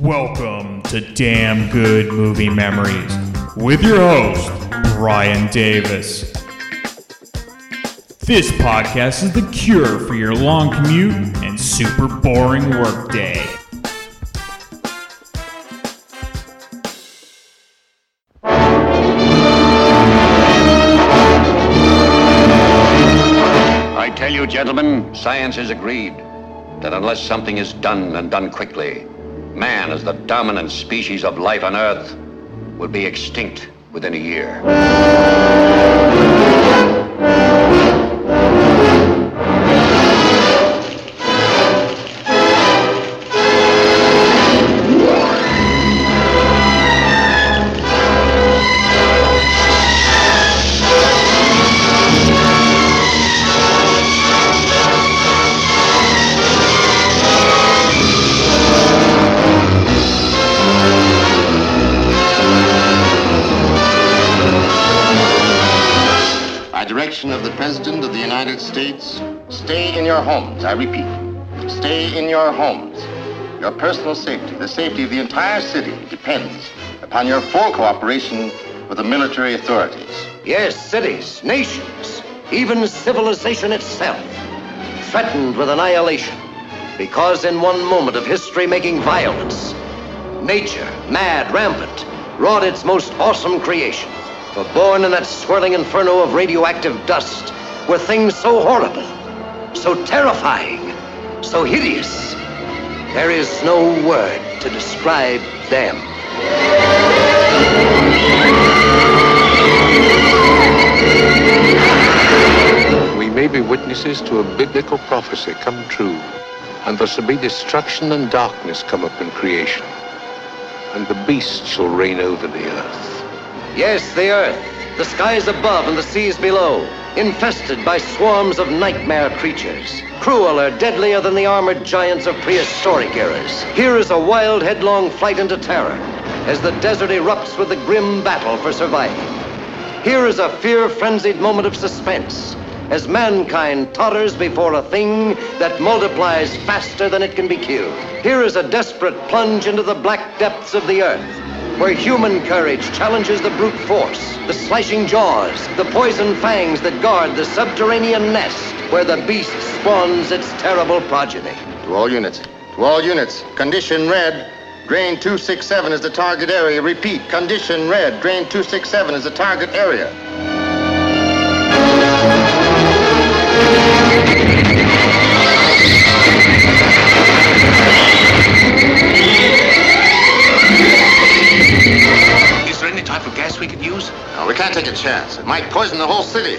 Welcome to Damn Good Movie Memories with your host, Brian Davis. This podcast is the cure for your long commute and super boring workday. I tell you, gentlemen, science has agreed that unless something is done and done quickly, man, as the dominant species of life on Earth, will be extinct within a year. Your homes. I repeat, stay in your homes. Your personal safety, the safety of the entire city, depends upon your full cooperation with the military authorities. Yes, cities, nations, even civilization itself, threatened with annihilation because in one moment of history making violence, nature, mad, rampant, wrought its most awesome creation. For born in that swirling inferno of radioactive dust were things so horrible, so terrifying, so hideous. There is no word to describe them. We may be witnesses to a biblical prophecy come true, and there shall be destruction and darkness come up in creation, and the beast shall reign over the earth. Yes, the earth, the skies above and the seas below, infested by swarms of nightmare creatures, crueler, deadlier than the armored giants of prehistoric eras. Here is a wild, headlong flight into terror as the desert erupts with the grim battle for survival. Here is a fear frenzied moment of suspense as mankind totters before a thing that multiplies faster than it can be killed. Here is a desperate plunge into the black depths of the earth where human courage challenges the brute force, the slashing jaws, the poison fangs that guard the subterranean nest where the beast spawns its terrible progeny. To all units, to all units, condition red. Drain 267 is the target area. Repeat, condition red. Drain 267 is the target area. Can't take a chance. It might poison the whole city.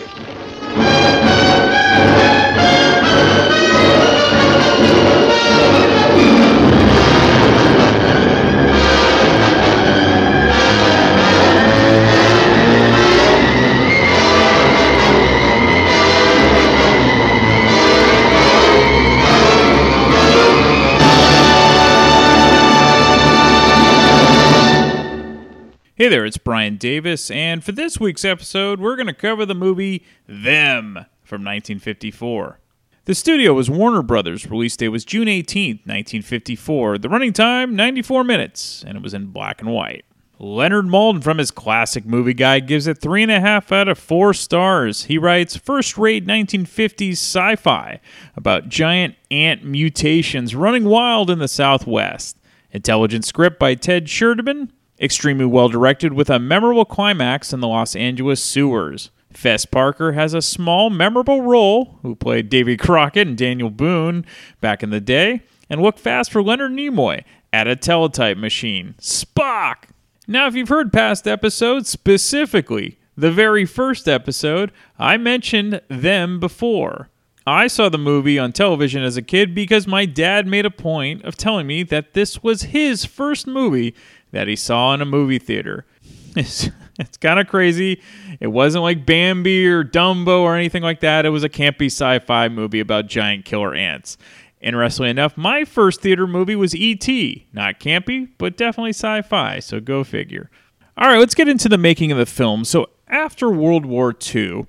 Hey there, it's Brian Davis, and for this week's episode, we're going to cover the movie Them from 1954. The studio was Warner Brothers. Release date was June 18th, 1954. The running time, 94 minutes, and it was in black and white. Leonard Maltin from his classic movie guide gives it 3.5 out of 4 stars. He writes first rate 1950s sci fi about giant ant mutations running wild in the Southwest. Intelligent script by Ted Sherdeman. Extremely well directed with a memorable climax in the Los Angeles sewers. Fess Parker has a small, memorable role, who played Davy Crockett and Daniel Boone back in the day, and look fast for Leonard Nimoy at a teletype machine. Spock! Now, if you've heard past episodes, specifically the very first episode, I mentioned them before. I saw the movie on television as a kid because my dad made a point of telling me that this was his first movie that he saw in a movie theater. It's, it's kind of crazy. It wasn't like Bambi or Dumbo or anything like that. It was a campy sci fi movie about giant killer ants. Interestingly enough, my first theater movie was E.T. Not campy, but definitely sci fi, so go figure. All right, let's get into the making of the film. So, after World War II,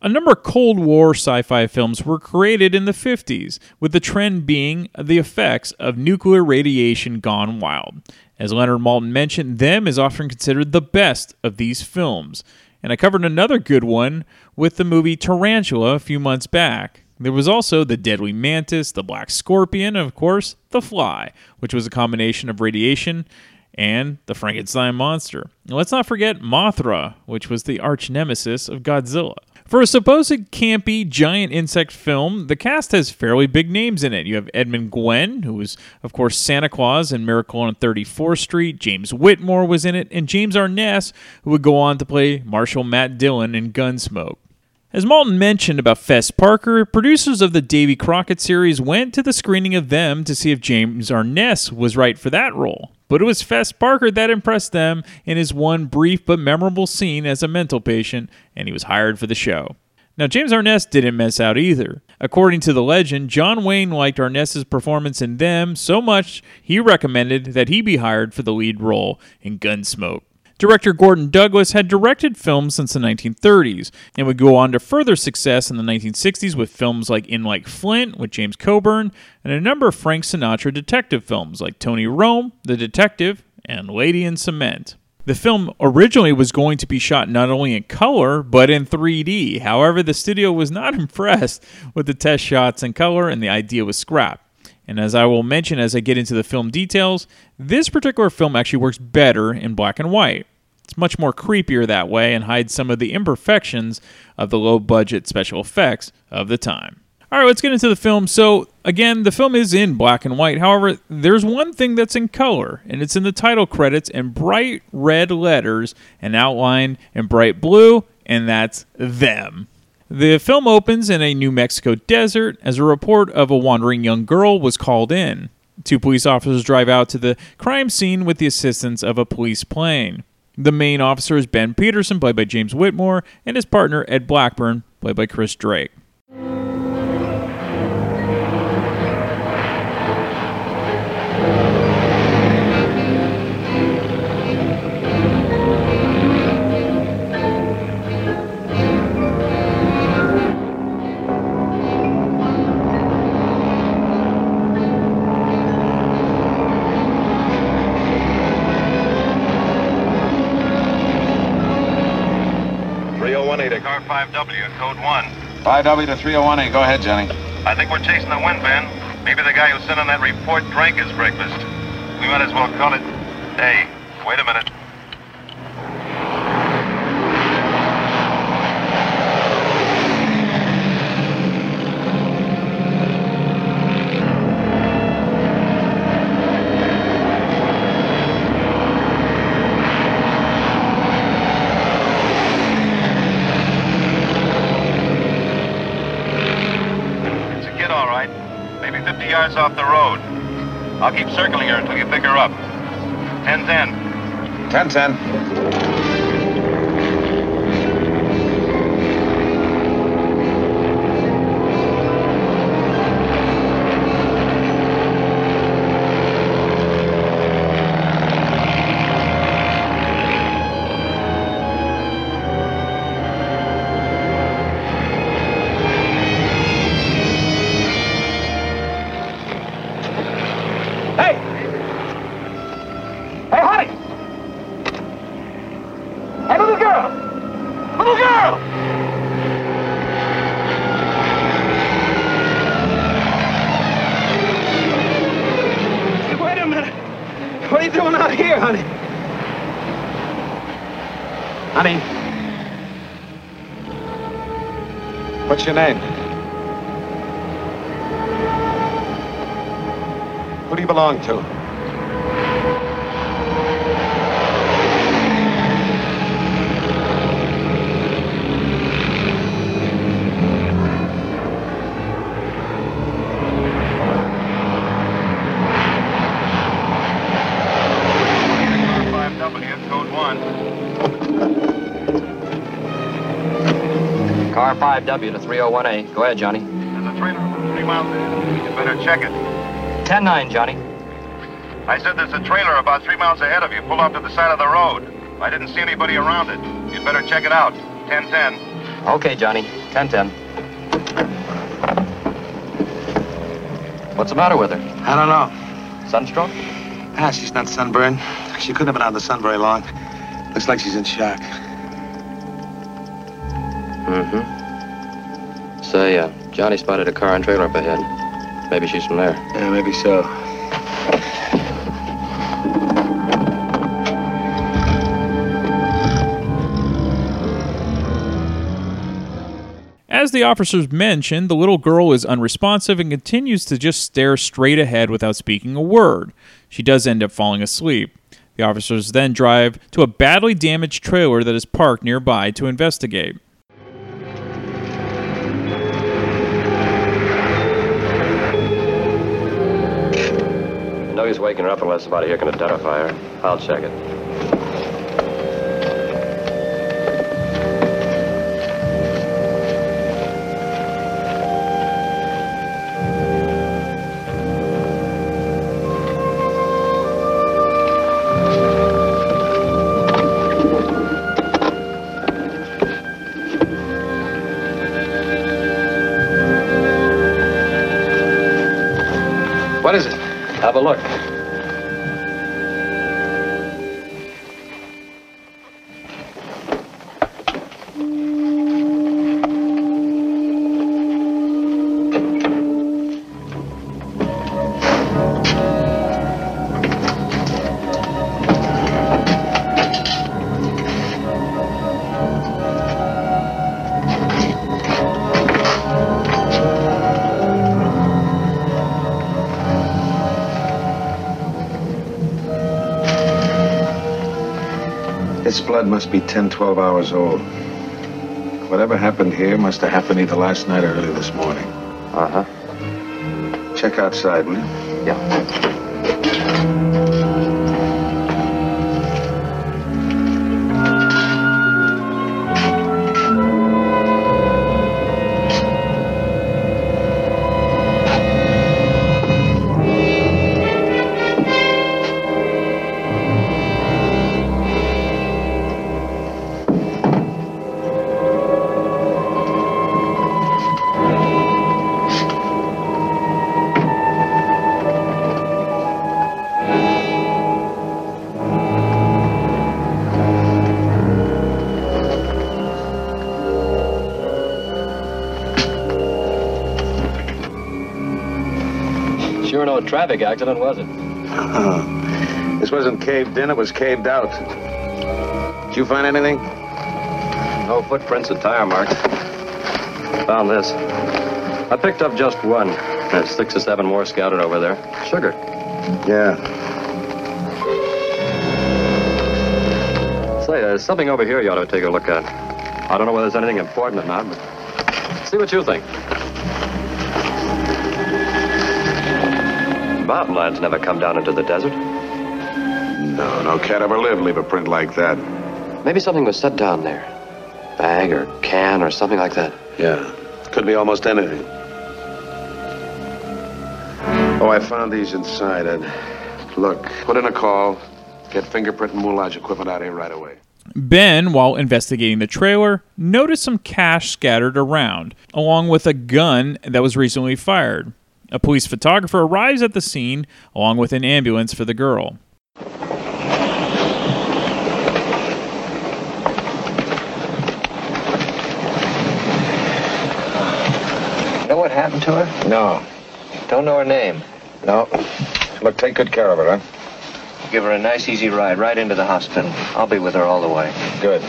A number of Cold War sci fi films were created in the 50s, with the trend being the effects of nuclear radiation gone wild. As Leonard Maltin mentioned, Them is often considered the best of these films. And I covered another good one with the movie Tarantula a few months back. There was also The Deadly Mantis, The Black Scorpion, and of course, The Fly, which was a combination of radiation and the Frankenstein monster. And let's not forget Mothra, which was the arch nemesis of Godzilla. For a supposed campy giant insect film, the cast has fairly big names in it. You have Edmund Gwenn, who was, of course, Santa Claus in Miracle on 34th Street. James Whitmore was in it, and James Arness, who would go on to play Marshal Matt Dillon in Gunsmoke. As Maltin mentioned about Fess Parker, producers of the Davy Crockett series went to the screening of them to see if James Arness was right for that role. But it was Fess Parker that impressed them in his one brief but memorable scene as a mental patient, and he was hired for the show. Now, James Arness didn't miss out either. According to the legend, John Wayne liked Arness's performance in them so much he recommended that he be hired for the lead role in Gunsmoke. Director Gordon Douglas had directed films since the 1930s and would go on to further success in the 1960s with films like In Like Flint with James Coburn and a number of Frank Sinatra detective films like Tony Rome, The Detective, and Lady in Cement. The film originally was going to be shot not only in color, but in 3D. However, the studio was not impressed with the test shots in color and the idea was scrapped. And as I will mention as I get into the film details, this particular film actually works better in black and white. It's much more creepier that way and hides some of the imperfections of the low budget special effects of the time. All right, let's get into the film. So, again, the film is in black and white. However, there's one thing that's in color, and it's in the title credits in bright red letters and outlined in bright blue, and that's them. The film opens in a New Mexico desert as a report of a wandering young girl was called in. Two police officers drive out to the crime scene with the assistance of a police plane. The main officer is Ben Peterson, played by James Whitmore, and his partner Ed Blackburn, played by Chris Drake. 5W to 301A. Go ahead, Johnny. I think we're chasing the wind, Ben. Maybe the guy who sent in that report drank his breakfast. We might as well call it... Hey, wait a minute. Off the road. I'll keep circling her until you pick her up. 10-10. 10-10. Your name? Who do you belong to? Car 5W to 301A. Go ahead, Johnny. There's a trailer about three miles ahead. You better check it. 10-9, Johnny. I said there's a trailer about three miles ahead of you. Pull off to the side of the road. I didn't see anybody around it. You'd better check it out. 10-10. Okay, Johnny. 10-10. What's the matter with her? I don't know. Sunstroke? Ah, she's not sunburned. She couldn't have been out in the sun very long. Looks like she's in shock. Say, uh, Johnny spotted a car and trailer up ahead. Maybe she's from there. Yeah, maybe so. As the officers mentioned, the little girl is unresponsive and continues to just stare straight ahead without speaking a word. She does end up falling asleep. The officers then drive to a badly damaged trailer that is parked nearby to investigate. No use waking her up unless somebody here can identify her. I'll check it. What is it? Have a look. Blood must be 10, 12 hours old. Whatever happened here must have happened either last night or early this morning. Uh-huh. Check outside, will you? Yeah. Traffic accident, was it? Uh-huh. This wasn't caved in, it was caved out. Did you find anything? No footprints or tire marks. Found this. I picked up just one. There's six or seven more scattered over there. Sugar. Yeah. Say, there's something over here you ought to take a look at. I don't know whether there's anything important or not, but see what you think. Mountain lions never come down into the desert. No, no cat ever lived leave a print like that. Maybe something was set down there. Bag or can or something like that. Yeah. Could be almost anything. Oh, I found these inside, Ed. Look, put in a call. Get fingerprint and moulage equipment out here right away. Ben, while investigating the trailer, noticed some cash scattered around, along with a gun that was recently fired. A police photographer arrives at the scene, along with an ambulance for the girl. Know what happened to her? No. Don't know her name. No. Look, take good care of her, huh? Give her a nice, easy ride right into the hospital. I'll be with her all the way. Good.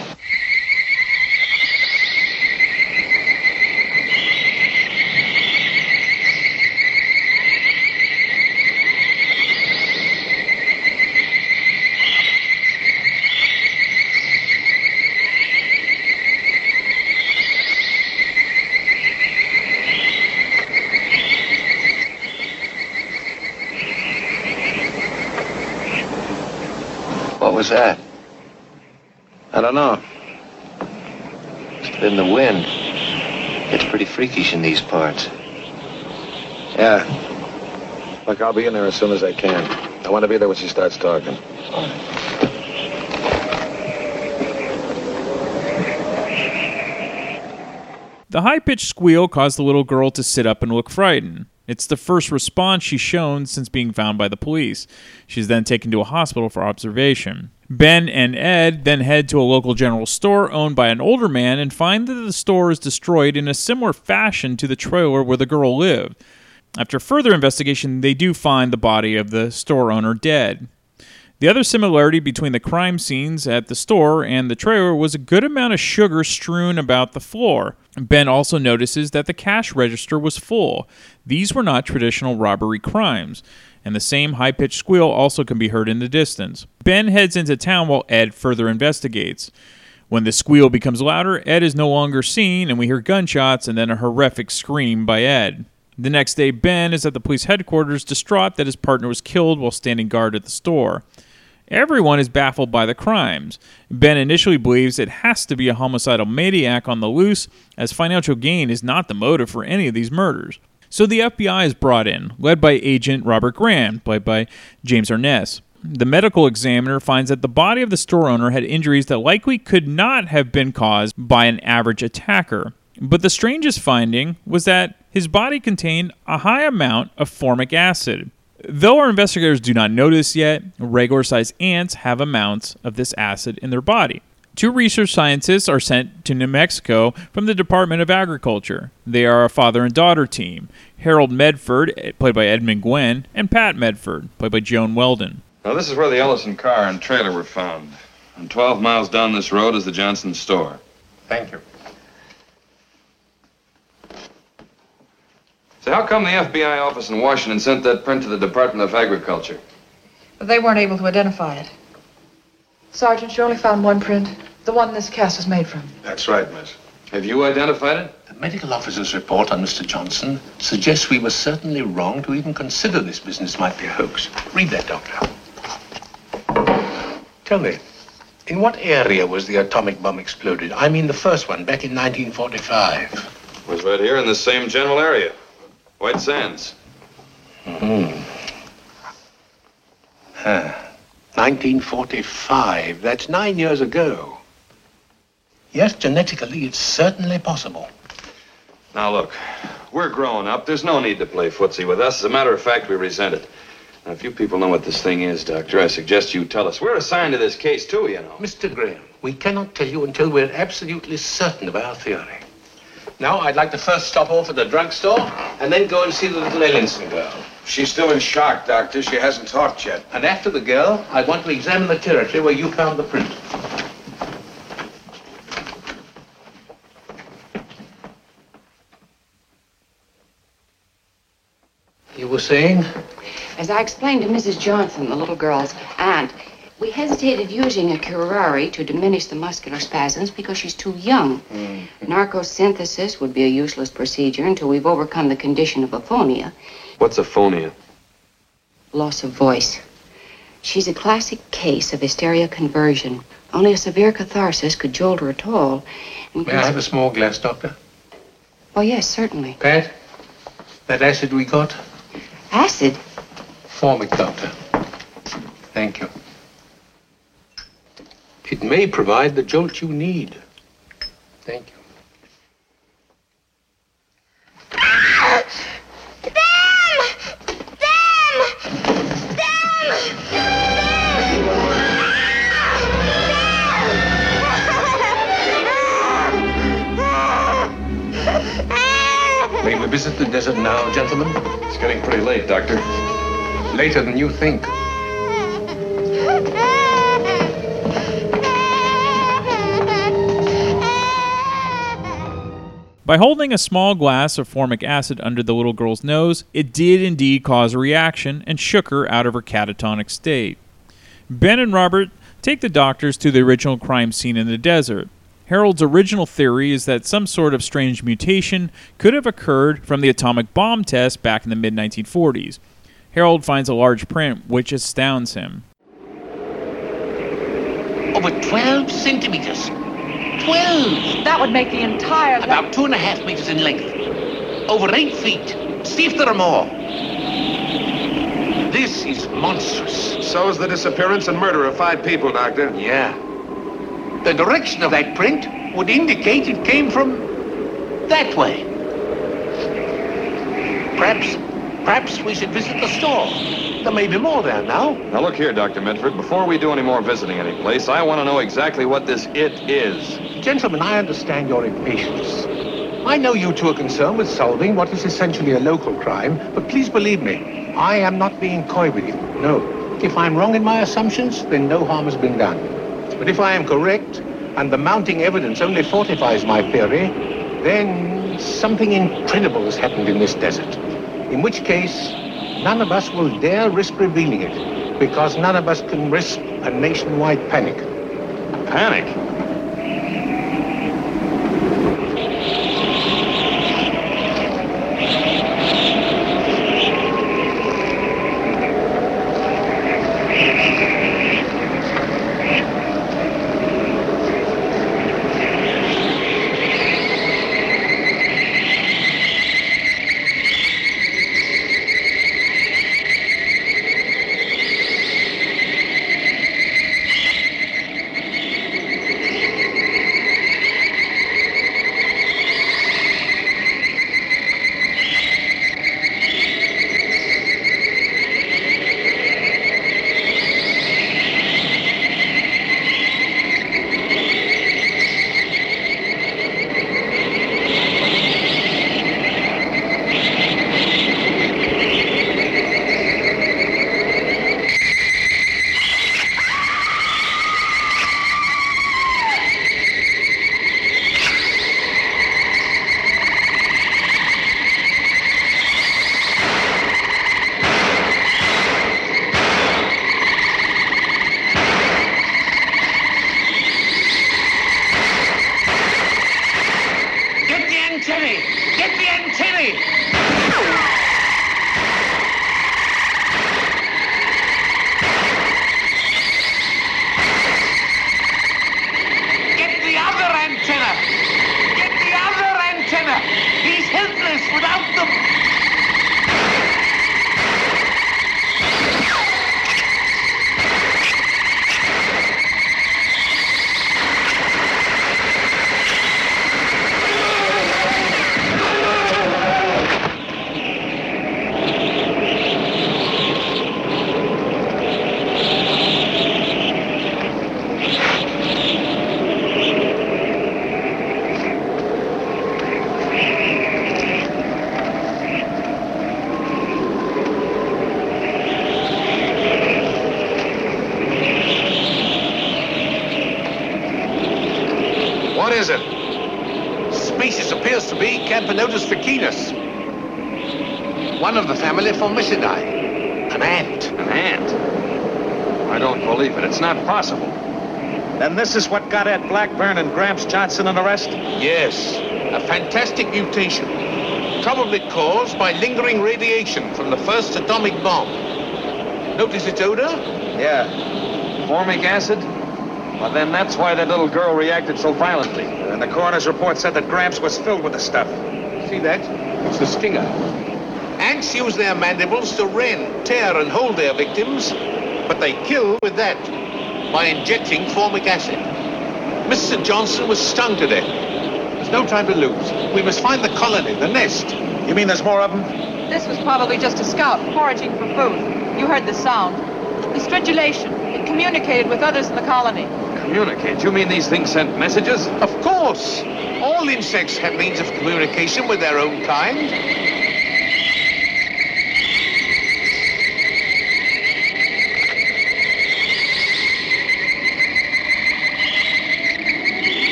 What was that? I don't know. Must have been the wind. It's pretty freakish in these parts. Yeah. Look, I'll be in there as soon as I can. I want to be there when she starts talking. The high pitched squeal caused the little girl to sit up and look frightened. It's the first response she's shown since being found by the police. She's then taken to a hospital for observation. Ben and Ed then head to a local general store owned by an older man and find that the store is destroyed in a similar fashion to the trailer where the girl lived. After further investigation, they do find the body of the store owner dead. The other similarity between the crime scenes at the store and the trailer was a good amount of sugar strewn about the floor. Ben also notices that the cash register was full. These were not traditional robbery crimes, and the same high pitched squeal also can be heard in the distance. Ben heads into town while Ed further investigates. When the squeal becomes louder, Ed is no longer seen, and we hear gunshots and then a horrific scream by Ed. The next day, Ben is at the police headquarters, distraught that his partner was killed while standing guard at the store. Everyone is baffled by the crimes. Ben initially believes it has to be a homicidal maniac on the loose, as financial gain is not the motive for any of these murders. So the FBI is brought in, led by Agent Robert Graham, played by James Arness. The medical examiner finds that the body of the store owner had injuries that likely could not have been caused by an average attacker. But the strangest finding was that his body contained a high amount of formic acid. Though our investigators do not know this yet, regular sized ants have amounts of this acid in their body. Two research scientists are sent to New Mexico from the Department of Agriculture. They are a father and daughter team Harold Medford, played by Edmund Gwenn, and Pat Medford, played by Joan Weldon. Now, this is where the Ellinson car and trailer were found. And 12 miles down this road is the Johnson store. Thank you. So, how come the FBI office in Washington sent that print to the Department of Agriculture? They weren't able to identify it. Sergeant, you only found one print. The one this cast was made from. That's right, miss. Have you identified it? The medical officer's report on Mr. Johnson suggests we were certainly wrong to even consider this business might be a hoax. Read that, Doctor. Tell me, in what area was the atomic bomb exploded? I mean the first one, back in 1945. Was right here in the same general area. White Sands. Hmm. Huh. 1945. That's nine years ago. Yes, genetically, it's certainly possible. Now, look, we're grown up. There's no need to play footsie with us. As a matter of fact, we resent it. Now, if you people know what this thing is, Doctor, I suggest you tell us. We're assigned to this case, too, you know. Mr. Graham, we cannot tell you until we're absolutely certain of our theory. Now, I'd like to first stop off at the drugstore and then go and see the little Ellinson girl. She's still in shock, Doctor. She hasn't talked yet. And after the girl, I want to examine the territory where you found the print. Were saying? As I explained to Mrs. Johnson, the little girl's aunt, we hesitated using a curare to diminish the muscular spasms because she's too young. Mm. Narcosynthesis would be a useless procedure until we've overcome the condition of aphonia, What's aphonia? loss of voice. She's a classic case of hysteria conversion. Only a severe catharsis could jolt her at all. And May I have a small glass, Doctor? Oh, yes, certainly. Pat, that acid we got? Acid? Formic, Doctor. Thank you. It may provide the jolt you need. Thank you. Visit the desert now, gentlemen? It's getting pretty late, Doctor. Later than you think. By holding a small glass of formic acid under the little girl's nose, it did indeed cause a reaction and shook her out of her catatonic state. Ben and Robert take the doctors to the original crime scene in the desert. Harold's original theory is that some sort of strange mutation could have occurred from the atomic bomb test back in the mid 1940s. Harold finds a large print which astounds him. Over 12 centimeters. 12! That would make the entire. About two and a half meters in length. Over eight feet. See if there are more. This is monstrous. So is the disappearance and murder of five people, Doctor. Yeah. The direction of that print would indicate it came from That way. Perhaps, perhaps we should visit the store. There may be more there now. Now look here, Dr. Medford. Before we do any more visiting any place, I want to know exactly what this it is. Gentlemen, I understand your impatience. I know you two are concerned with solving what is essentially a local crime, but please believe me, I am not being coy with you. No. If I'm wrong in my assumptions, then no harm has been done. But if I am correct, and the mounting evidence only fortifies my theory, then something incredible has happened in this desert. In which case, none of us will dare risk revealing it, because none of us can risk a nationwide panic. A Panic? Family Formicidae. An ant. An ant? I don't believe it. It's not possible. Then this is what got Ed Blackburn and Gramps Johnson an arrest? Yes, a fantastic mutation. Probably caused by lingering radiation from the first atomic bomb. Notice its odor? Yeah. Formic acid? Well, then that's why that little girl reacted so violently. And the coroner's report said that Gramps was filled with the stuff. See that? It's the stinger. Ants use their mandibles to rend, tear, and hold their victims, but they kill with that by injecting formic acid. Mr. Johnson was stung to death. There's no time to lose. We must find the colony, the nest. You mean there's more of them? This was probably just a scout foraging for food. You heard the sound. The stridulation. It communicated with others in the colony. Communicate? You mean these things sent messages? Of course. All insects have means of communication with their own kind.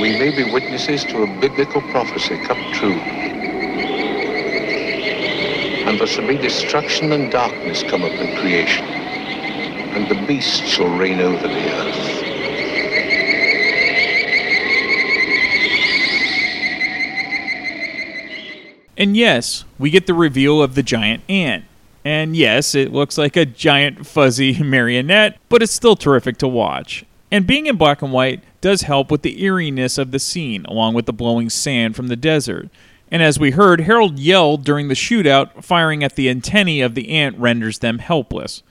We may be witnesses to a biblical prophecy come true. And there shall be destruction and darkness come upon creation, and the beast shall reign over the earth. And yes, we get the reveal of the giant ant. And yes, it looks like a giant fuzzy marionette, but it's still terrific to watch. And being in black and white does help with the eeriness of the scene, along with the blowing sand from the desert. And as we heard, Harold yelled during the shootout, firing at the antennae of the ant renders them helpless.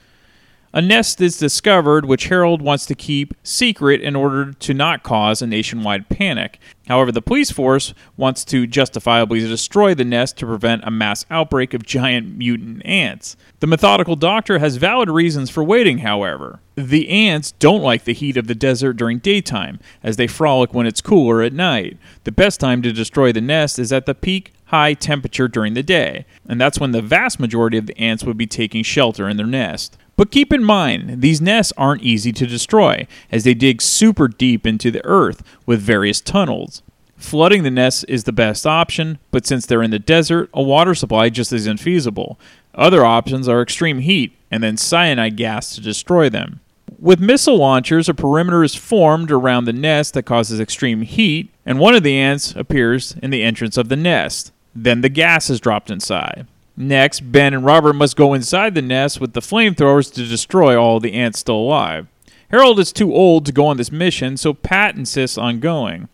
A nest is discovered which Harold wants to keep secret in order to not cause a nationwide panic. However, the police force wants to justifiably destroy the nest to prevent a mass outbreak of giant mutant ants. The methodical doctor has valid reasons for waiting, however. The ants don't like the heat of the desert during daytime, as they frolic when it's cooler at night. The best time to destroy the nest is at the peak high temperature during the day, and that's when the vast majority of the ants would be taking shelter in their nest. But keep in mind, these nests aren't easy to destroy, as they dig super deep into the earth with various tunnels. Flooding the nests is the best option, but since they're in the desert, a water supply just isn't feasible. Other options are extreme heat and then cyanide gas to destroy them. With missile launchers, a perimeter is formed around the nest that causes extreme heat, and one of the ants appears in the entrance of the nest. Then the gas is dropped inside. Next, Ben and Robert must go inside the nest with the flamethrowers to destroy all the ants still alive. Harold is too old to go on this mission, so Pat insists on going.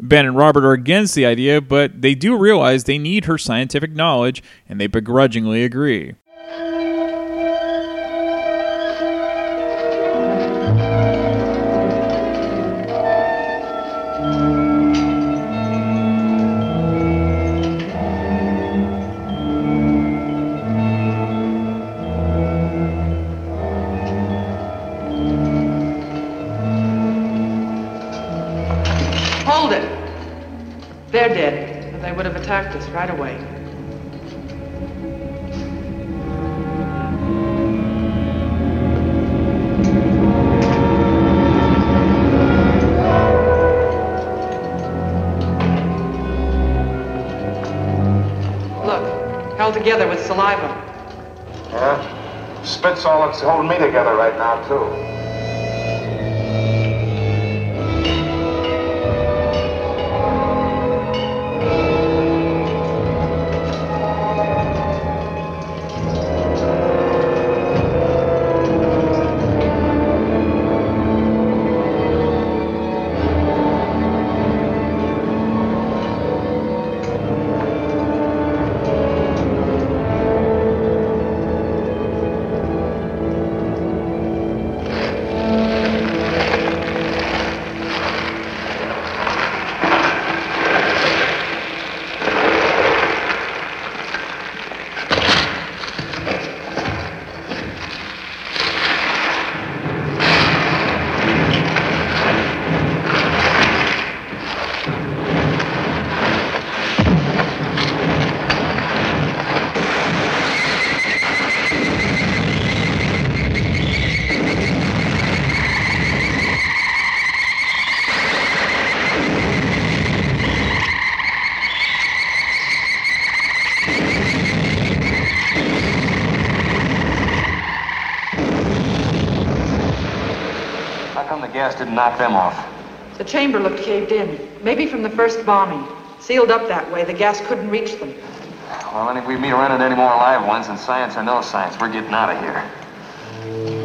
Ben and Robert are against the idea, but they do realize they need her scientific knowledge, and they begrudgingly agree. Right away. Look, held together with saliva. Yeah? Spit's all that's holding me together right now, too. Knock them off? The chamber looked caved in. Maybe from the first bombing. Sealed up that way, the gas couldn't reach them. Well, then if we meet running any more live ones, and science or no science, we're getting out of here.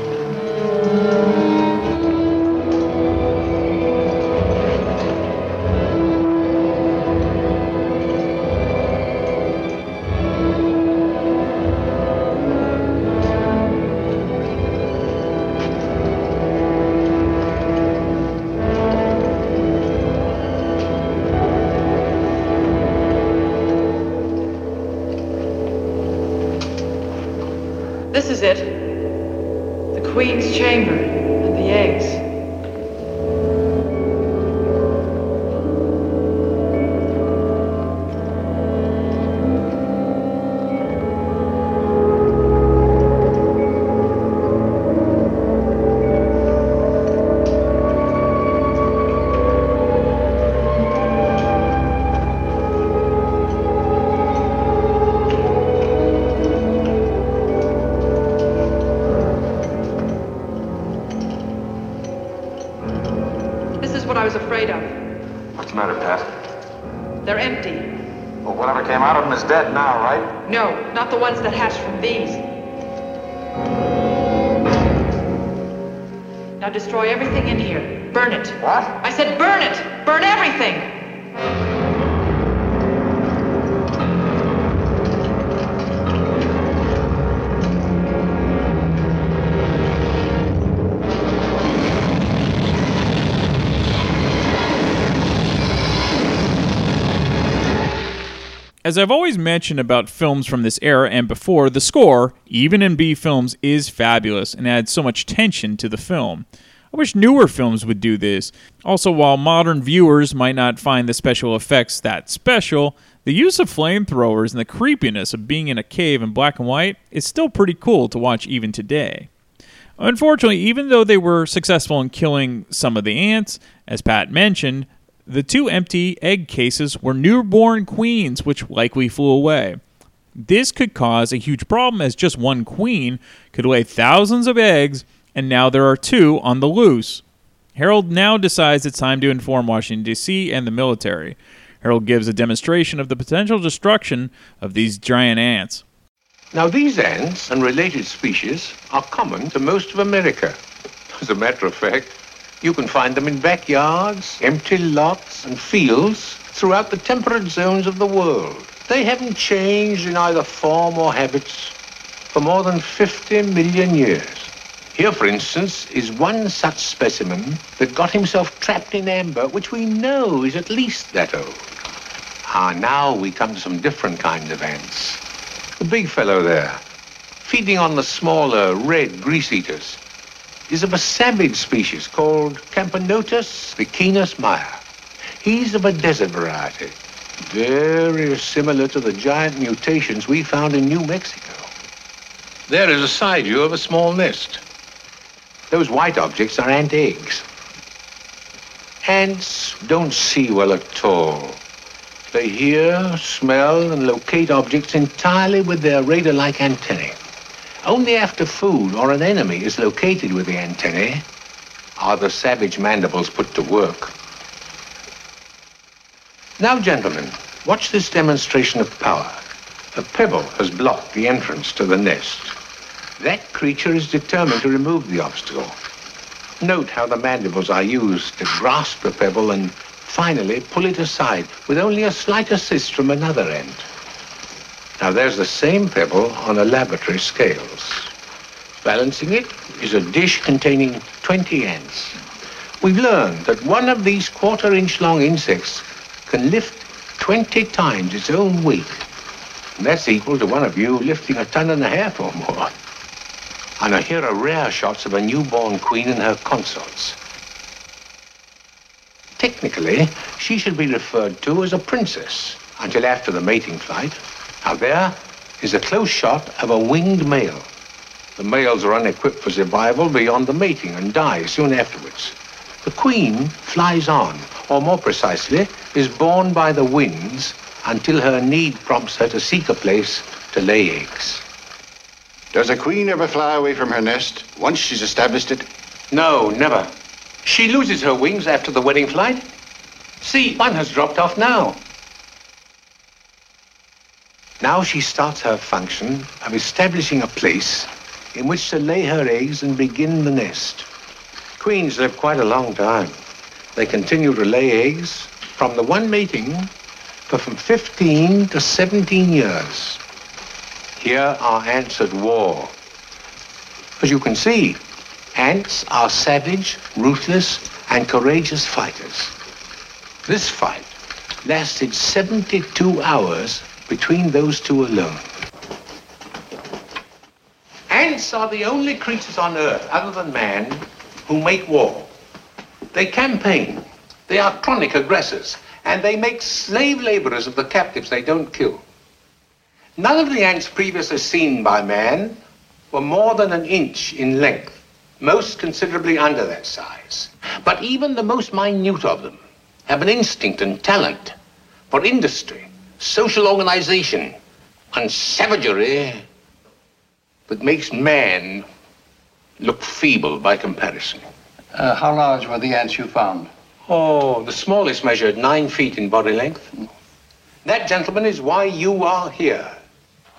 Of them is dead now, right? No, not the ones that hatched from these. Now destroy everything in here. Burn it. What? I said burn it! Burn everything! As I've always mentioned about films from this era and before, the score, even in B films, is fabulous and adds so much tension to the film. I wish newer films would do this. Also, while modern viewers might not find the special effects that special, the use of flamethrowers and the creepiness of being in a cave in black and white is still pretty cool to watch even today. Unfortunately, even though they were successful in killing some of the ants, as Pat mentioned, the two empty egg cases were newborn queens which likely flew away. This could cause a huge problem as just one queen could lay thousands of eggs and now there are two on the loose. Harold now decides it's time to inform Washington, D.C. and the military. Harold gives a demonstration of the potential destruction of these giant ants. Now, these ants and related species are common to most of America. As a matter of fact, you can find them in backyards, empty lots, and fields throughout the temperate zones of the world. They haven't changed in either form or habits for more than 50 million years. Here, for instance, is one such specimen that got himself trapped in amber, which we know is at least that old. Ah, now we come to some different kinds of ants. The big fellow there, feeding on the smaller red grease eaters, is of a savage species called Camponotus vicinus Mayr. He's of a desert variety, very similar to the giant mutations we found in New Mexico. There is a side view of a small nest. Those white objects are ant eggs. Ants don't see well at all. They hear, smell, and locate objects entirely with their radar-like antennae. Only after food or an enemy is located with the antennae are the savage mandibles put to work. Now, gentlemen, watch this demonstration of power. A pebble has blocked the entrance to the nest. That creature is determined to remove the obstacle. Note how the mandibles are used to grasp the pebble and finally pull it aside with only a slight assist from another end. Now there's the same pebble on a laboratory scales. Balancing it is a dish containing 20 ants. We've learned that one of these quarter-inch long insects can lift 20 times its own weight. And that's equal to one of you lifting a ton and a half or more. And I here are rare shots of a newborn queen and her consorts. Technically, she should be referred to as a princess until after the mating flight. Now there is a close shot of a winged male. The males are unequipped for survival beyond the mating and die soon afterwards. The queen flies on, or more precisely, is borne by the winds until her need prompts her to seek a place to lay eggs. Does a queen ever fly away from her nest once she's established it? No, never. She loses her wings after the wedding flight. See, one has dropped off now. Now she starts her function of establishing a place in which to lay her eggs and begin the nest. Queens live quite a long time. They continue to lay eggs from the one mating for from 15 to 17 years. Here are ants at war. As you can see, ants are savage, ruthless, and courageous fighters. This fight lasted 72 hours between those two alone. Ants are the only creatures on Earth, other than man, who make war. They campaign. They are chronic aggressors, and they make slave laborers of the captives they don't kill. None of the ants previously seen by man were more than an inch in length, most considerably under that size. But even the most minute of them have an instinct and talent for industry, social organization, and savagery that makes man look feeble by comparison. Uh, how large were the ants you found? Oh, the smallest measured nine feet in body length. That, gentlemen, is why you are here.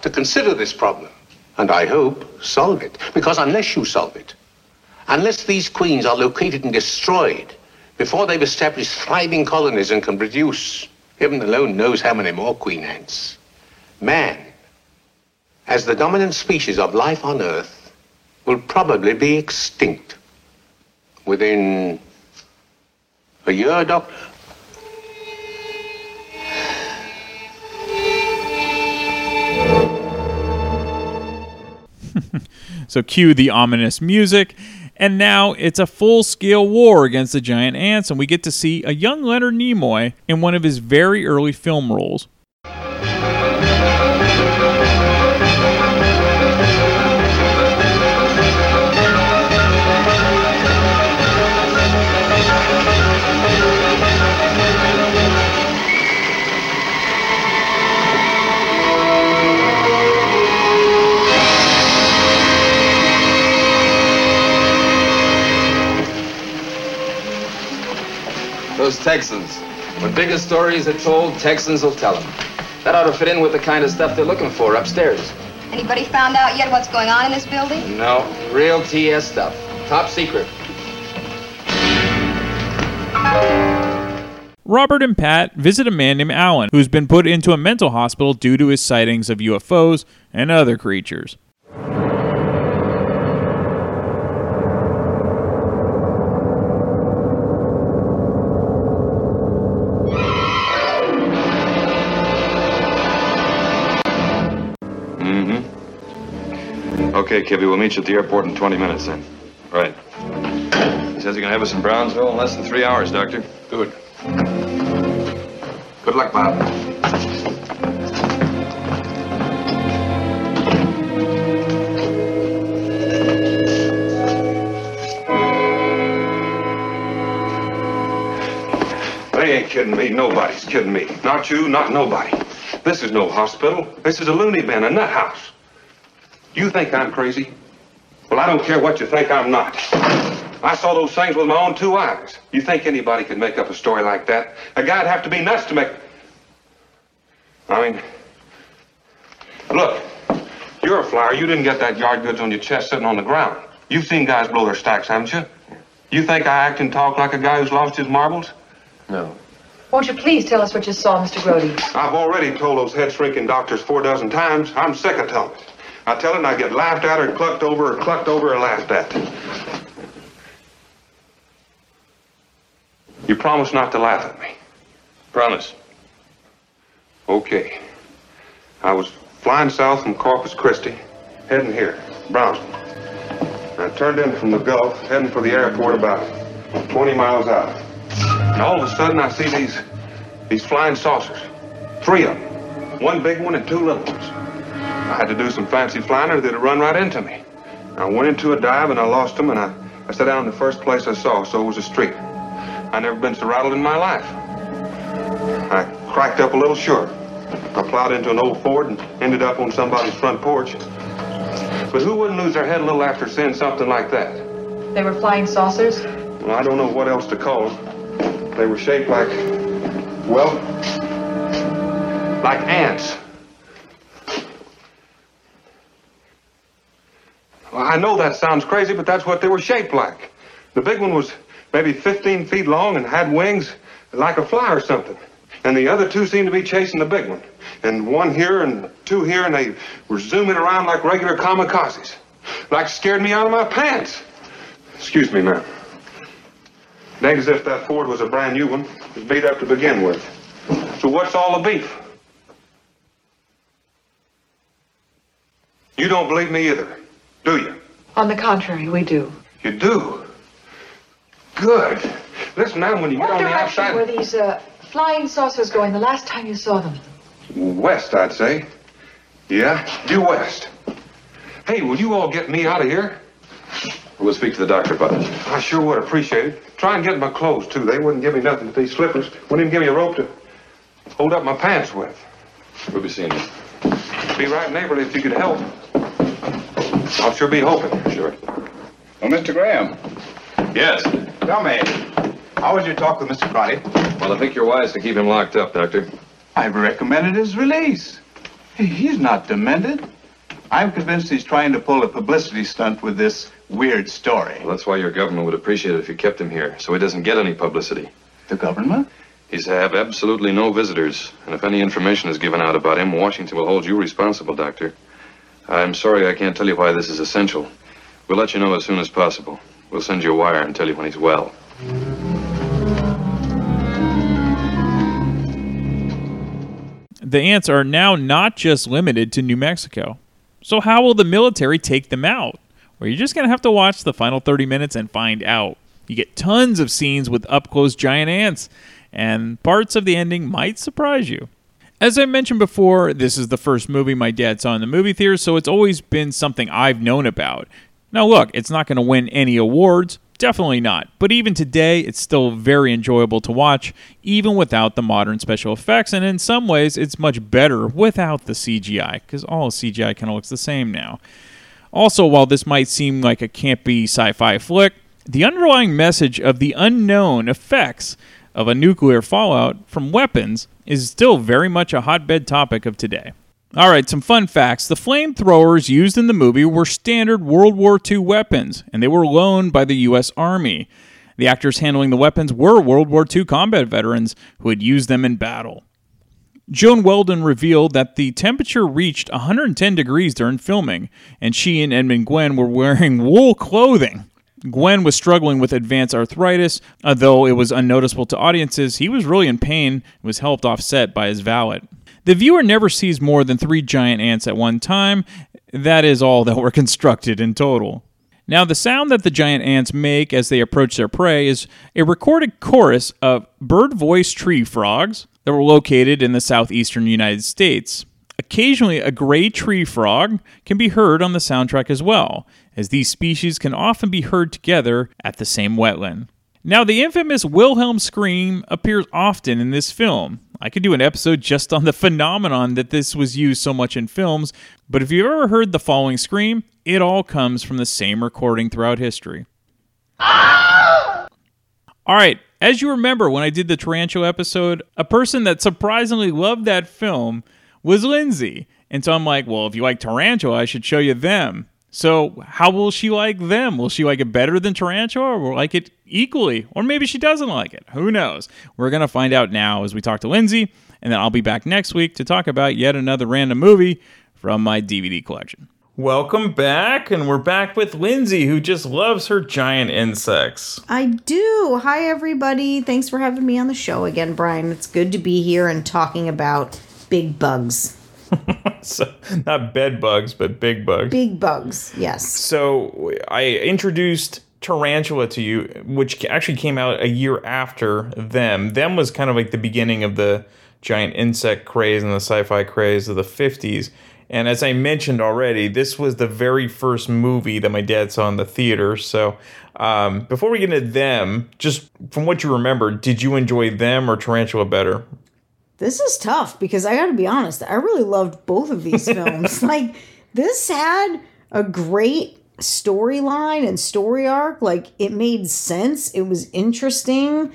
To consider this problem. And I hope solve it. Because unless you solve it, unless these queens are located and destroyed before they've established thriving colonies and can produce, Heaven alone knows how many more queen ants. Man, as the dominant species of life on Earth, will probably be extinct within a year, Doctor. so cue the ominous music and now it's a full scale war against the giant ants, and we get to see a young Leonard Nimoy in one of his very early film roles. Those Texans. When bigger stories are told, Texans will tell them. That ought to fit in with the kind of stuff they're looking for upstairs. Anybody found out yet what's going on in this building? No, real TS stuff. Top secret. Robert and Pat visit a man named Alan who's been put into a mental hospital due to his sightings of UFOs and other creatures. Okay, Kibbee, we'll meet you at the airport in 20 minutes then. Right. He says he's gonna have us in Brownsville in less than three hours, Doctor. Good. Good luck, Bob. They ain't kidding me. Nobody's kidding me. Not you, not nobody. This is no hospital. This is a loony bin, a nut house. You think I'm crazy? Well, I don't care what you think, I'm not. I saw those things with my own two eyes. You think anybody could make up a story like that? A guy'd have to be nuts to make. I mean, look, you're a flyer. You didn't get that yard goods on your chest sitting on the ground. You've seen guys blow their stacks, haven't you? You think I act and talk like a guy who's lost his marbles? No. Won't you please tell us what you saw, Mr. Crotty? I've already told those head shrinking doctors four dozen times. I'm sick of telling it. I tell it and I get laughed at or clucked over or clucked over or laughed at. You promise not to laugh at me. Promise. Okay. I was flying south from Corpus Christi, heading here, Brownsville. I turned in from the Gulf, heading for the airport about 20 miles out. And all of a sudden I see these these flying saucers. Three of them. One big one and two little ones. I had to do some fancy flying or they'd run right into me. I went into a dive and I lost them and I, I sat down in the first place I saw, so it was a street. I never been so rattled in my life. I cracked up a little short. I plowed into an old Ford and ended up on somebody's front porch. But who wouldn't lose their head a little after seeing something like that? They were flying saucers? Well, I don't know what else to call them. They were shaped like, well, like ants. I know that sounds crazy, but that's what they were shaped like. The big one was maybe 15 feet long and had wings like a fly or something. And the other two seemed to be chasing the big one. And one here and two here, and they were zooming around like regular kamikazes. Like scared me out of my pants. Excuse me, ma'am. It ain't as if that Ford was a brand new one. It was beat up to begin with. So what's all the beef? You don't believe me either, do you? On the contrary, we do. You do? Good. Listen, now, when you What get on the direction outside... were these uh, flying saucers going the last time you saw them? West, I'd say. Yeah, due west. Hey, will you all get me out of here? We'll speak to the doctor about it. I sure would appreciate it. Try and get my clothes, too. They wouldn't give me nothing but these slippers. Wouldn't even give me a rope to hold up my pants with. We'll be seeing you. Be right neighborly if you could help. I'll sure be hoping. Sure. Well, Mr. Graham. Yes. Tell me, how was your talk with Mr. Crotty? Well, I think you're wise to keep him locked up, Doctor. I've recommended his release. He's not demented. I'm convinced he's trying to pull a publicity stunt with this weird story. Well, that's why your government would appreciate it if you kept him here, so he doesn't get any publicity. The government? He's to have absolutely no visitors, and if any information is given out about him, Washington will hold you responsible, Doctor. I'm sorry I can't tell you why this is essential. We'll let you know as soon as possible. We'll send you a wire and tell you when he's well. The ants are now not just limited to New Mexico. So, how will the military take them out? Well, you're just going to have to watch the final 30 minutes and find out. You get tons of scenes with up close giant ants, and parts of the ending might surprise you. As I mentioned before, this is the first movie my dad saw in the movie theater, so it's always been something I've known about. Now, look, it's not going to win any awards, definitely not, but even today, it's still very enjoyable to watch, even without the modern special effects, and in some ways, it's much better without the CGI, because all CGI kind of looks the same now. Also, while this might seem like a campy sci fi flick, the underlying message of the unknown effects of a nuclear fallout from weapons is still very much a hotbed topic of today. All right, some fun facts. The flamethrowers used in the movie were standard World War II weapons, and they were loaned by the U.S. Army. The actors handling the weapons were World War II combat veterans who had used them in battle. Joan Weldon revealed that the temperature reached 110 degrees during filming, and she and Edmund Gwenn were wearing wool clothing. Gwenn was struggling with advanced arthritis. Uh, Although it was unnoticeable to audiences, he was really in pain and was helped offset by his valet. The viewer never sees more than three giant ants at one time. That is all that were constructed in total. Now, the sound that the giant ants make as they approach their prey is a recorded chorus of bird voiced tree frogs that were located in the southeastern United States. Occasionally, a gray tree frog can be heard on the soundtrack as well, as these species can often be heard together at the same wetland. Now, the infamous Wilhelm scream appears often in this film. I could do an episode just on the phenomenon that this was used so much in films, but if you've ever heard the following scream, it all comes from the same recording throughout history. All right, as you remember when I did the Tarantula episode, a person that surprisingly loved that film was Lindsay. And so I'm like, well, if you like Tarantula, I should show you them. So how will she like them? Will she like it better than Tarantula or will like it equally? Or maybe she doesn't like it. Who knows? We're going to find out now as we talk to Lindsay, and then I'll be back next week to talk about yet another random movie from my DVD collection. Welcome back, and we're back with Lindsay, who just loves her giant insects. I do. Hi, everybody. Thanks for having me on the show again, Brian. It's good to be here and talking about big bugs. so, not bed bugs, but big bugs. Big bugs, yes. So I introduced Tarantula to you, which actually came out a year after them. Them was kind of like the beginning of the giant insect craze and the sci-fi craze of the 50s. And as I mentioned already, this was the very first movie that my dad saw in the theater. So um, before we get into them, just from what you remember, did you enjoy them or Tarantula better? This is tough because I got to be honest, I really loved both of these films. like, this had a great storyline and story arc. Like, it made sense, it was interesting.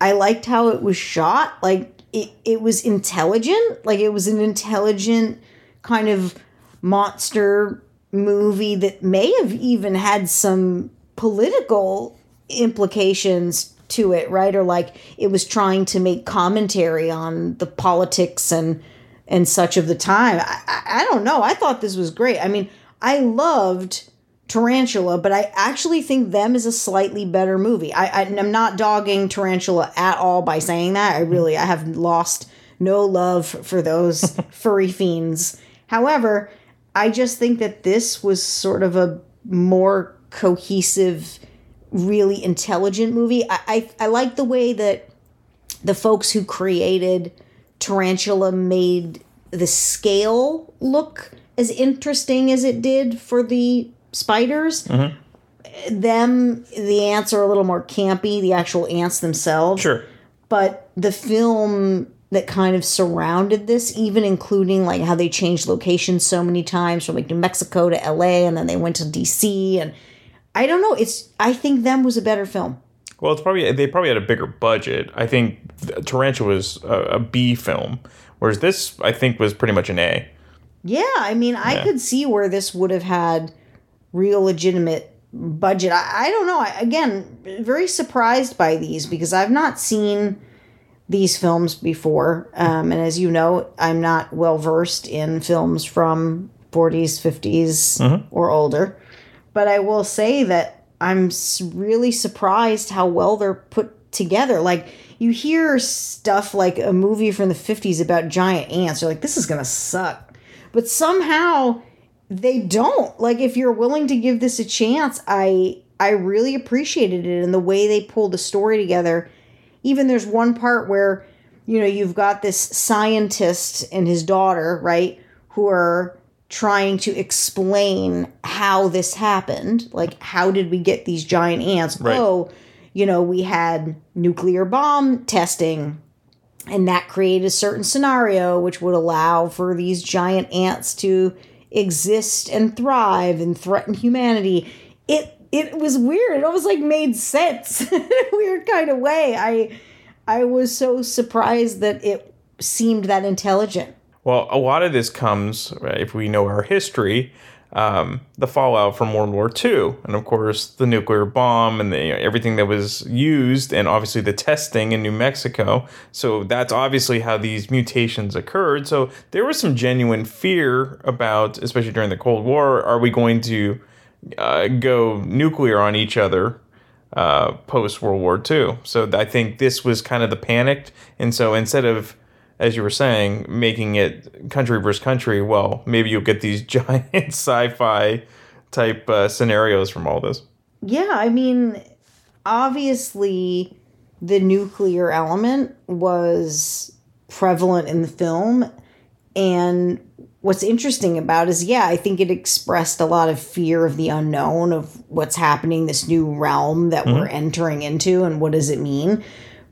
I liked how it was shot. Like, it, it was intelligent. Like, it was an intelligent kind of monster movie that may have even had some political implications to it, right? Or like it was trying to make commentary on the politics and and such of the time. I, I, don't know. I thought this was great. I mean, I loved Tarantula, but I actually think them is a slightly better movie. I, I am not dogging Tarantula at all by saying that. I really I have lost no love for those furry fiends. However, I just think that this was sort of a more cohesive, really intelligent movie. I, I, I like the way that the folks who created Tarantula made the scale look as interesting as it did for the spiders. Mm-hmm. Them, the ants are a little more campy, the actual ants themselves. Sure. But the film that kind of surrounded this, even including like how they changed locations so many times from like New Mexico to LA and then they went to DC and I don't know. It's I think them was a better film. Well, it's probably they probably had a bigger budget. I think Tarantula was a, a B film, whereas this I think was pretty much an A. Yeah, I mean, I Yeah. could see where this would have had real legitimate budget. I, I don't know. I, again, very surprised by these because I've not seen these films before. Um, and as you know, I'm not well versed in films from 40s, 50s, Mhm. or older. But I will say that I'm really surprised how well they're put together. Like, you hear stuff like a movie from the 50s about giant ants. You're like, this is going to suck. But somehow they don't. Like if you're willing to give this a chance, I I really appreciated it and the way they pulled the story together. Even there's one part where you know, you've got this scientist and his daughter, right, who are trying to explain how this happened. Like, how did we get these giant ants? Right. Oh, you know, we had nuclear bomb testing, and that created a certain scenario which would allow for these giant ants to exist and thrive and threaten humanity. It it was weird. It almost like made sense in a weird kind of way. I I was so surprised that it seemed that intelligent. Well, a lot of this comes, if we know our history, um, the fallout from World War II, and of course the nuclear bomb and the, you know, everything that was used, and obviously the testing in New Mexico. So that's obviously how these mutations occurred. So there was some genuine fear about, especially during the Cold War, are we going to uh, go nuclear on each other uh, post World War II. So I think this was kind of the panicked, and so instead of as you were saying, making it country versus country, well, maybe you'll get these giant sci-fi type uh, scenarios from all this. Yeah, I mean, obviously, the nuclear element was prevalent in the film, and what's interesting about is yeah i think it expressed a lot of fear of the unknown of what's happening this new realm that mm-hmm. we're entering into and what does it mean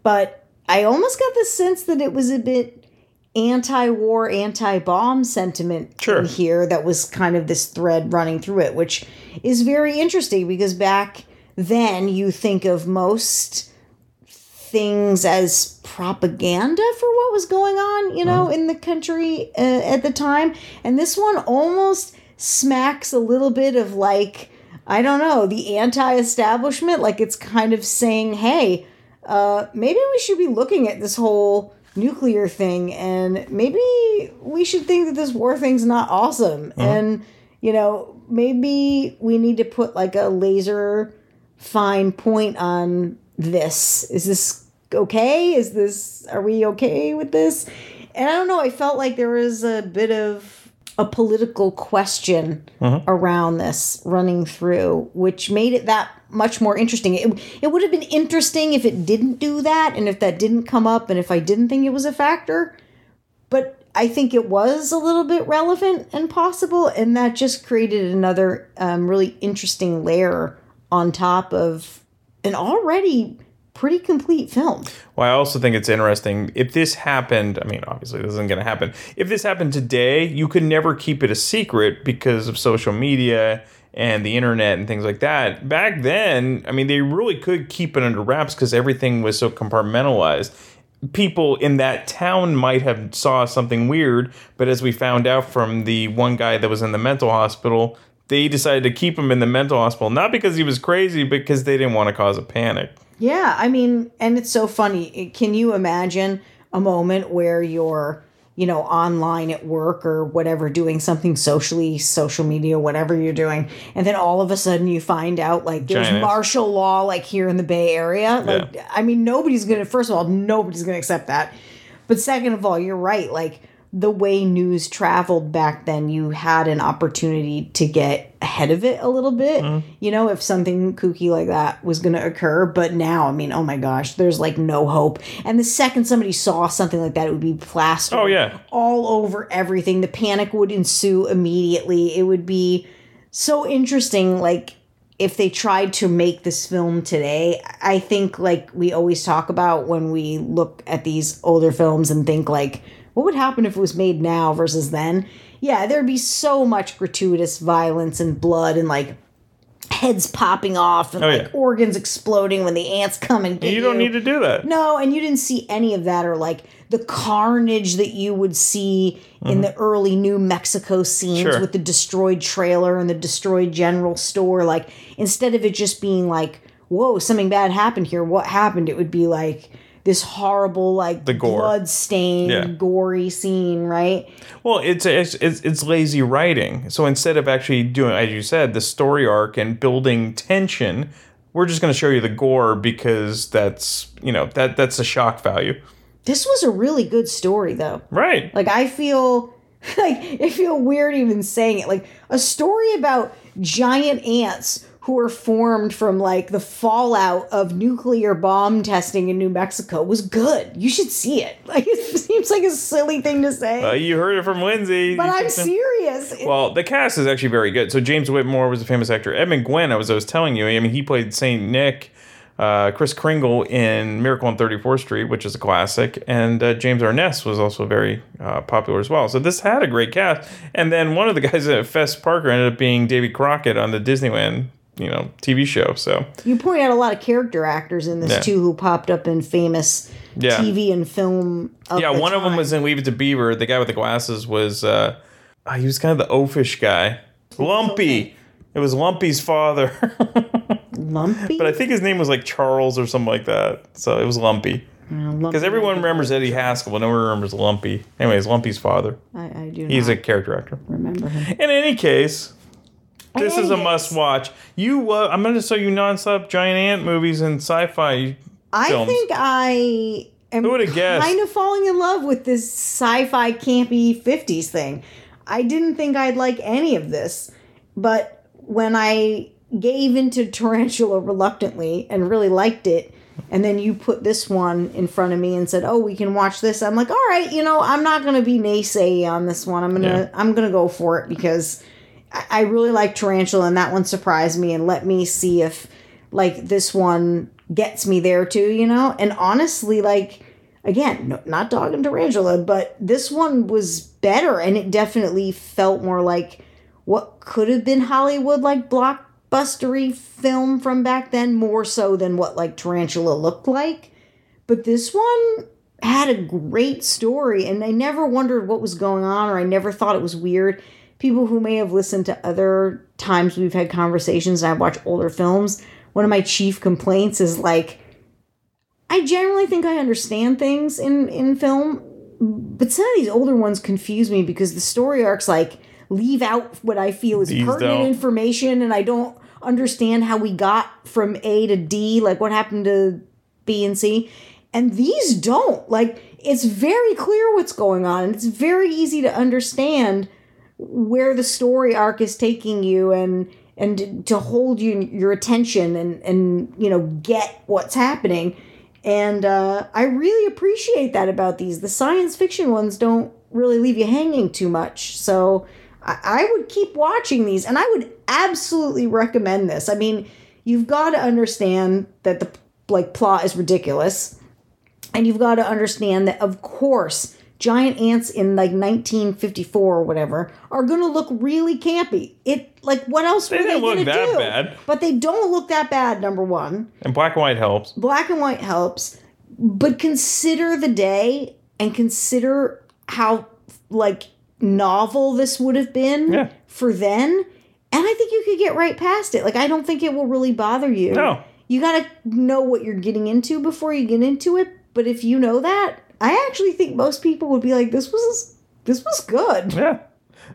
but i almost got the sense that it was a bit anti-war anti-bomb sentiment sure. here that was kind of this thread running through it which is very interesting because back then you think of most things as propaganda for what was going on, you know, mm. in the country uh, at the time. And this one almost smacks a little bit of like, I don't know, the anti establishment. Like it's kind of saying, hey, uh, maybe we should be looking at this whole nuclear thing and maybe we should think that this war thing's not awesome. Mm. And, you know, maybe we need to put like a laser fine point on this. Is this okay? Is this, are we okay with this? And I don't know, I felt like there was a bit of a political question mm-hmm. around this running through, which made it that much more interesting. It, it would have been interesting if it didn't do that and if that didn't come up and if I didn't think it was a factor. But I think it was a little bit relevant and possible, and that just created another um, really interesting layer on top of an already pretty complete film. Well, I also think it's interesting. If this happened, I mean, obviously this isn't going to happen. If this happened today, you could never keep it a secret because of social media and the internet and things like that. Back then, I mean, they really could keep it under wraps because everything was so compartmentalized. People in that town might have saw something weird, but as we found out from the one guy that was in the mental hospital, they decided to keep him in the mental hospital not because he was crazy, but because they didn't want to cause a panic. Yeah, I mean, and it's so funny. Can you imagine a moment where you're, you know, online at work or whatever, doing something socially, social media, whatever you're doing, and then all of a sudden you find out like there's Giant. martial law like here in the Bay Area? Like, yeah. I mean, nobody's gonna. First of all, nobody's gonna accept that. But second of all, you're right. Like the way news traveled back then, you had an opportunity to get ahead of it a little bit, mm. you know, if something kooky like that was going to occur. But now, I mean, oh my gosh, there's like no hope. And the second somebody saw something like that, it would be plastered oh, yeah. all over everything. The panic would ensue immediately. It would be so interesting. Like, if they tried to make this film today, I think, like we always talk about when we look at these older films and think, like, what would happen if it was made now versus then? Yeah, there'd be so much gratuitous violence and blood and like heads popping off and oh, like yeah. organs exploding when the ants come and get you. You don't need to do that. No, and you didn't see any of that or like the carnage that you would see mm-hmm. in the early New Mexico scenes sure. with the destroyed trailer and the destroyed general store. Like instead of it just being like, whoa, something bad happened here. What happened? It would be like this horrible like the gore. blood stained yeah. gory scene right well it's, it's it's it's lazy writing so instead of actually doing as you said the story arc and building tension we're just going to show you the gore because that's you know that that's a shock value this was a really good story though right like i feel like I feel weird even saying it. Like a story about giant ants who were formed from like the fallout of nuclear bomb testing in New Mexico was good. You should see it. Like it seems like a silly thing to say. Uh, you heard it from Lindsay. but I'm serious. Well, the cast is actually very good. So James Whitmore was a famous actor. Edmund Gwenn, I was I was telling you, I mean, he played Saint Nick. Uh, Kris Kringle in Miracle on 34th Street, which is a classic, and uh, James Arness was also very uh, popular as well. So this had a great cast. And then one of the guys, uh, Fess Parker, ended up being Davy Crockett on the Disneyland, you know, TV show. So You point out a lot of character actors in this Yeah. too who popped up in famous Yeah. TV and film. Of yeah, one of them was in Leave It to Beaver. The guy with the glasses was uh, uh, he was kind of the oafish guy, Lumpy. It was Lumpy's father. Lumpy. But I think his name was like Charles or something like that. So it was Lumpy. Because everyone remembers Eddie Haskell, but no one remembers Lumpy. Anyways, Lumpy's father. I, I do. He's a character actor. remember him. In any case, this is a must watch. You, uh, I'm going to show you nonstop giant ant movies and sci-fi I films. think I am Who would've guessed? kind of falling in love with this sci-fi campy 50s thing. I didn't think I'd like any of this, but when I gave into Tarantula reluctantly and really liked it, and then you put this one in front of me and said, "Oh, we can watch this." I'm like, "All right, you know, I'm not going to be naysay on this one. I'm going to Yeah. I'm going to go for it because I- really like Tarantula and that one surprised me and let me see if like this one gets me there too, you know? And honestly, like again, no, not dogging Tarantula, but this one was better and it definitely felt more like what could have been Hollywood like blockbustery film from back then, more so than what like Tarantula looked like. But this one had a great story and I never wondered what was going on or I never thought it was weird. People who may have listened to other times we've had conversations and I watch older films, one of my chief complaints is like I generally think I understand things in in film, but some of these older ones confuse me because the story arcs like leave out what I feel is These pertinent don't. information and I don't understand how we got from A to D, like what happened to B and C. And these don't. Like it's very clear what's going on and it's very easy to understand where the story arc is taking you and and to hold you your attention and and you know get what's happening. And uh, i really appreciate that about these. The science fiction ones don't really leave you hanging too much. So I, I would keep watching these and i would absolutely recommend this. I mean you've got to understand that the like plot is ridiculous. And you've got to understand that, of course, giant ants in like 1954 or whatever are going to look really campy. It like what else They were they going to that do? bad. But they don't look that bad. Number one, And black and white helps. black and white helps, but consider the day and consider how like novel this would have been for then. And I think you could get right past it. Like I don't think it will really bother you. No. You got to know what you're getting into before you get into it. But if you know that, I actually think most people would be like, "This was this was good." Yeah.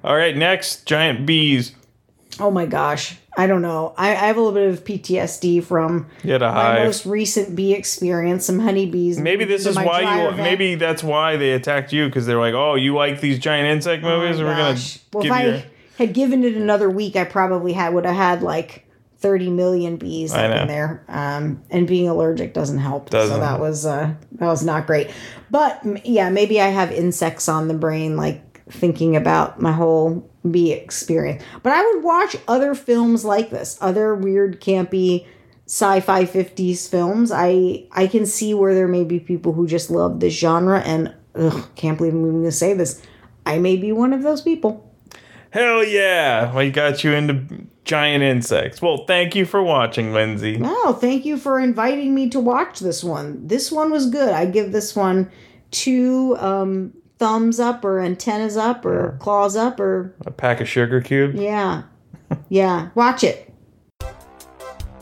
All right, next, giant bees. Oh my gosh, I don't know. I, I have a little bit of PTSD from a my most recent bee experience. Some honeybees. Maybe this is why you. event. Maybe that's why they attacked you because they're like, "Oh, you like these giant insect oh movies? Oh We're gonna. Well, give if I you." had given it another week, I probably had would have had like thirty million bees up in there. Um, and being allergic doesn't help. Doesn't. So that was uh, that was not great. But yeah, maybe I have insects on the brain, like thinking about my whole bee experience. But I would watch other films like this, other weird, campy sci-fi 50s films i i can see where there may be people who just love this genre and ugh, can't believe i'm even gonna say this i may be one of those people Hell yeah! We got you into giant insects. Well, thank you for watching, Lindsay. No, thank you for inviting me to watch this one. This one was good. I give this one two um, thumbs up or antennas up or claws up or A pack of sugar cubes. yeah. Yeah, watch it.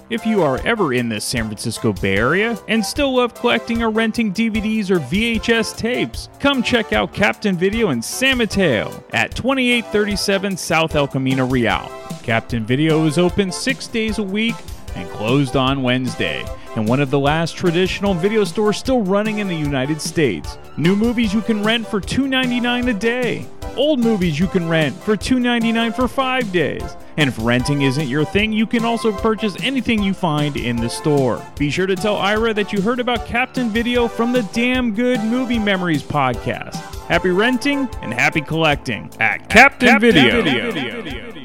If you are ever in the San Francisco Bay Area and still love collecting or renting DVDs or VHS tapes, come check out Captain Video in San Mateo at 2837 South El Camino Real. Captain Video is open six days a week, and closed on Wednesday, and one of the last traditional video stores still running in the United States. New movies you can rent for $2.99 a day. Old movies you can rent for $2.99 for five days. And if renting isn't your thing, you can also purchase anything you find in the store. Be sure to tell Ira that you heard about Captain Video from the Damn Good Movie Memories podcast. Happy renting and happy collecting at Captain, Captain Video. Video.